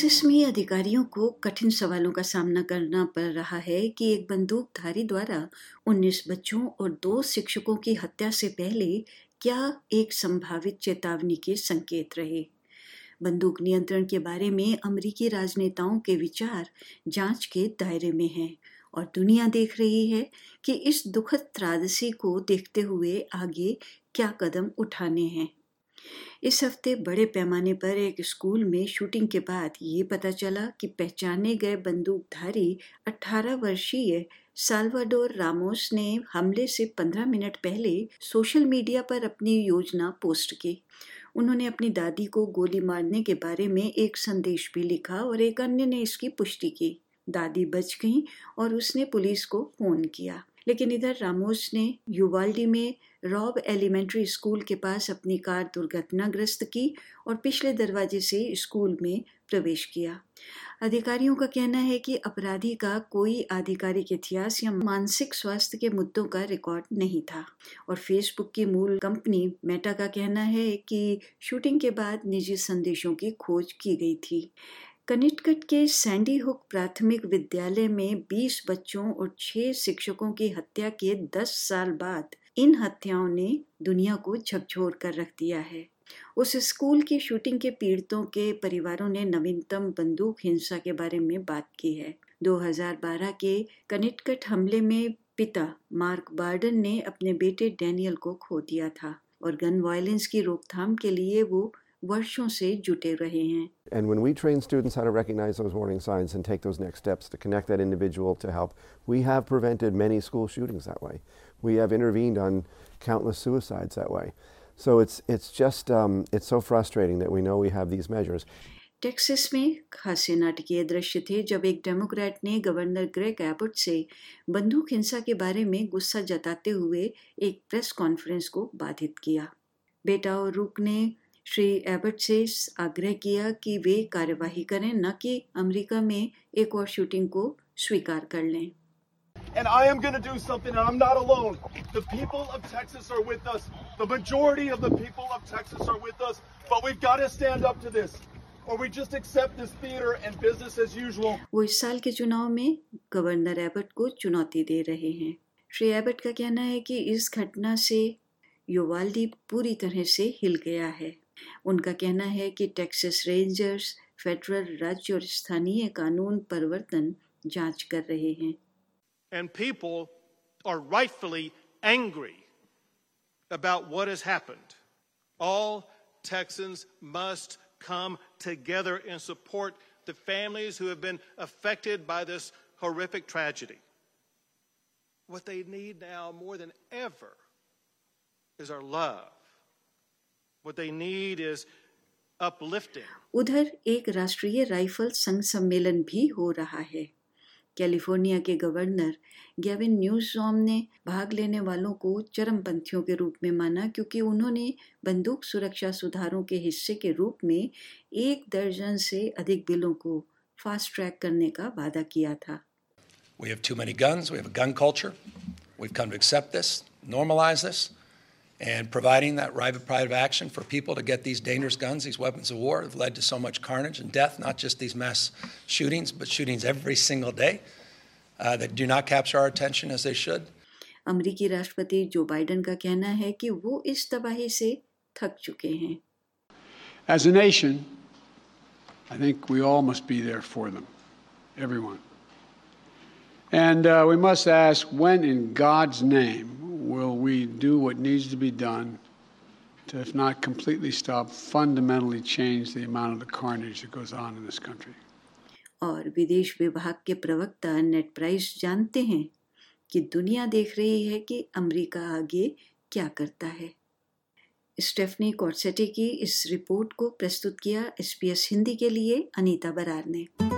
Texas में अधिकारियों को कठिन सवालों का सामना करना पड़ रहा है कि एक बंदूकधारी द्वारा 19 बच्चों और दो शिक्षकों की हत्या से पहले क्या एक संभावित चेतावनी के संकेत रहे? बंदूक नियंत्रण के बारे में अमेरिकी राजनेताओं के विचार जाँच के दायरे में हैं और दुनिया देख रही है कि इस दुखद त्रादसी को देखते हुए आगे क्या कदम उठाने हैं। इस हफ़्ते बड़े पैमाने पर एक स्कूल में शूटिंग के बाद ये पता चला कि पहचाने गए बंदूकधारी 18 वर्षीय साल्वाडोर रामोस ने हमले से 15 मिनट पहले सोशल मीडिया पर अपनी योजना पोस्ट की। उन्होंने अपनी दादी को गोली मारने के बारे में एक संदेश भी लिखा और एक अन्य ने इसकी पुष्टि की। दादी बच गई और उसने पुलिस को फ़ोन किया। लेकिन इधर रामोस ने युवाल्डी में रॉब एलिमेंट्री स्कूल के पास अपनी कार दुर्घटनाग्रस्त की और पिछले दरवाजे से स्कूल में प्रवेश किया। अधिकारियों का कहना है कि अपराधी का कोई आधिकारिक इतिहास या मानसिक स्वास्थ्य के मुद्दों का रिकॉर्ड नहीं था और फेसबुक की मूल कंपनी मेटा का कहना है कि शूटिंग के बाद निजी संदेशों की खोज की गई थी। कनिटकट के सैंडी हुक प्राथमिक विद्यालय में 20 बच्चों और 6 शिक्षकों की हत्या के 10 साल बाद इन हत्याओं ने दुनिया को झकझोर कर रख दिया है। उस स्कूल की शूटिंग के पीड़ितों के परिवारों ने नवीनतम बंदूक हिंसा के बारे में बात की है। 2012 के कनिटकट हमले में पिता मार्क बार्डन ने अपने बेटे डैनियल को खो दिया था और गन वायलेंस की रोकथाम के लिए वो वर्षों से जुटे रहे हैं And when we train students how to recognize those warning signs and take those next steps to connect that individual to help, we have prevented many school shootings that way. We have intervened on countless suicides that way. So it's it's just um, it's so frustrating that we know we have these measures. Texas में खासे नाटकीय दृश्य थे जब एक Democrat ने governor Greg Ebert से बंदूक हिंसा के बारे में गुस्सा जताते हुए एक प्रेस कॉन्फ्रेंस को बाधित किया बेटा और रुक ने श्री एबर्ट से आग्रह किया कि वे कार्यवाही करें न कि अमेरिका में एक और शूटिंग को स्वीकार कर लें And I am going to do something, and I'm not alone. The people of Texas are with us. The majority of the people of Texas are with us. But we've got to stand up to this, or we just accept this theater and business as usual. वो इस साल के चुनाव में governor Ebert को चुनौती दे रहे हैं श्री एबर्ट का कहना है कि इस घटना से योवाल्डी पूरी तरह से हिल गया है उनका कहना है कि टेक्सास रेंजर्स फेडरल राज्य और स्थानीय कानून परिवर्तन जाँच कर रहे हैं And people are rightfully angry about what has happened. All Texans must come together and support the families who have been affected by this horrific tragedy. What they need now more than ever is our love What they need is uplifting. उधर एक राष्ट्रीय rifle संघ सम्मेलन भी हो रहा है California के गवर्नर गेविन न्यूजॉम ने भाग लेने वालों को चरमपंथियों के रूप में माना क्योंकि उन्होंने बंदूक सुरक्षा सुधारों के हिस्से के रूप में एक दर्जन से अधिक बिलों को फास्ट ट्रैक करने का वादा किया था We have too many guns. We have a gun culture. We've come to accept this, normalize this. And providing that private action for people to get these dangerous guns, these weapons of war, have led to so much carnage and death, not just these mass shootings, but shootings every single day uh, that do not capture our attention as they should. अमेरिकी राष्ट्रपति Joe Biden का कहना है कि वो इस तबाही से थक चुके हैं As a nation, I think we all must be there for them, everyone. And uh, we must ask when, in God's name, will we do what needs to be done to, if not completely stop, fundamentally change the amount of the carnage that goes on in this country. और विदेश विभाग के प्रवक्ता net price जानते हैं कि दुनिया देख रही है कि अमेरिका आगे क्या करता है स्टेफनी कॉर्सेटी की इस रिपोर्ट को प्रस्तुत किया एसपीएस हिंदी के लिए अनीता बरार ने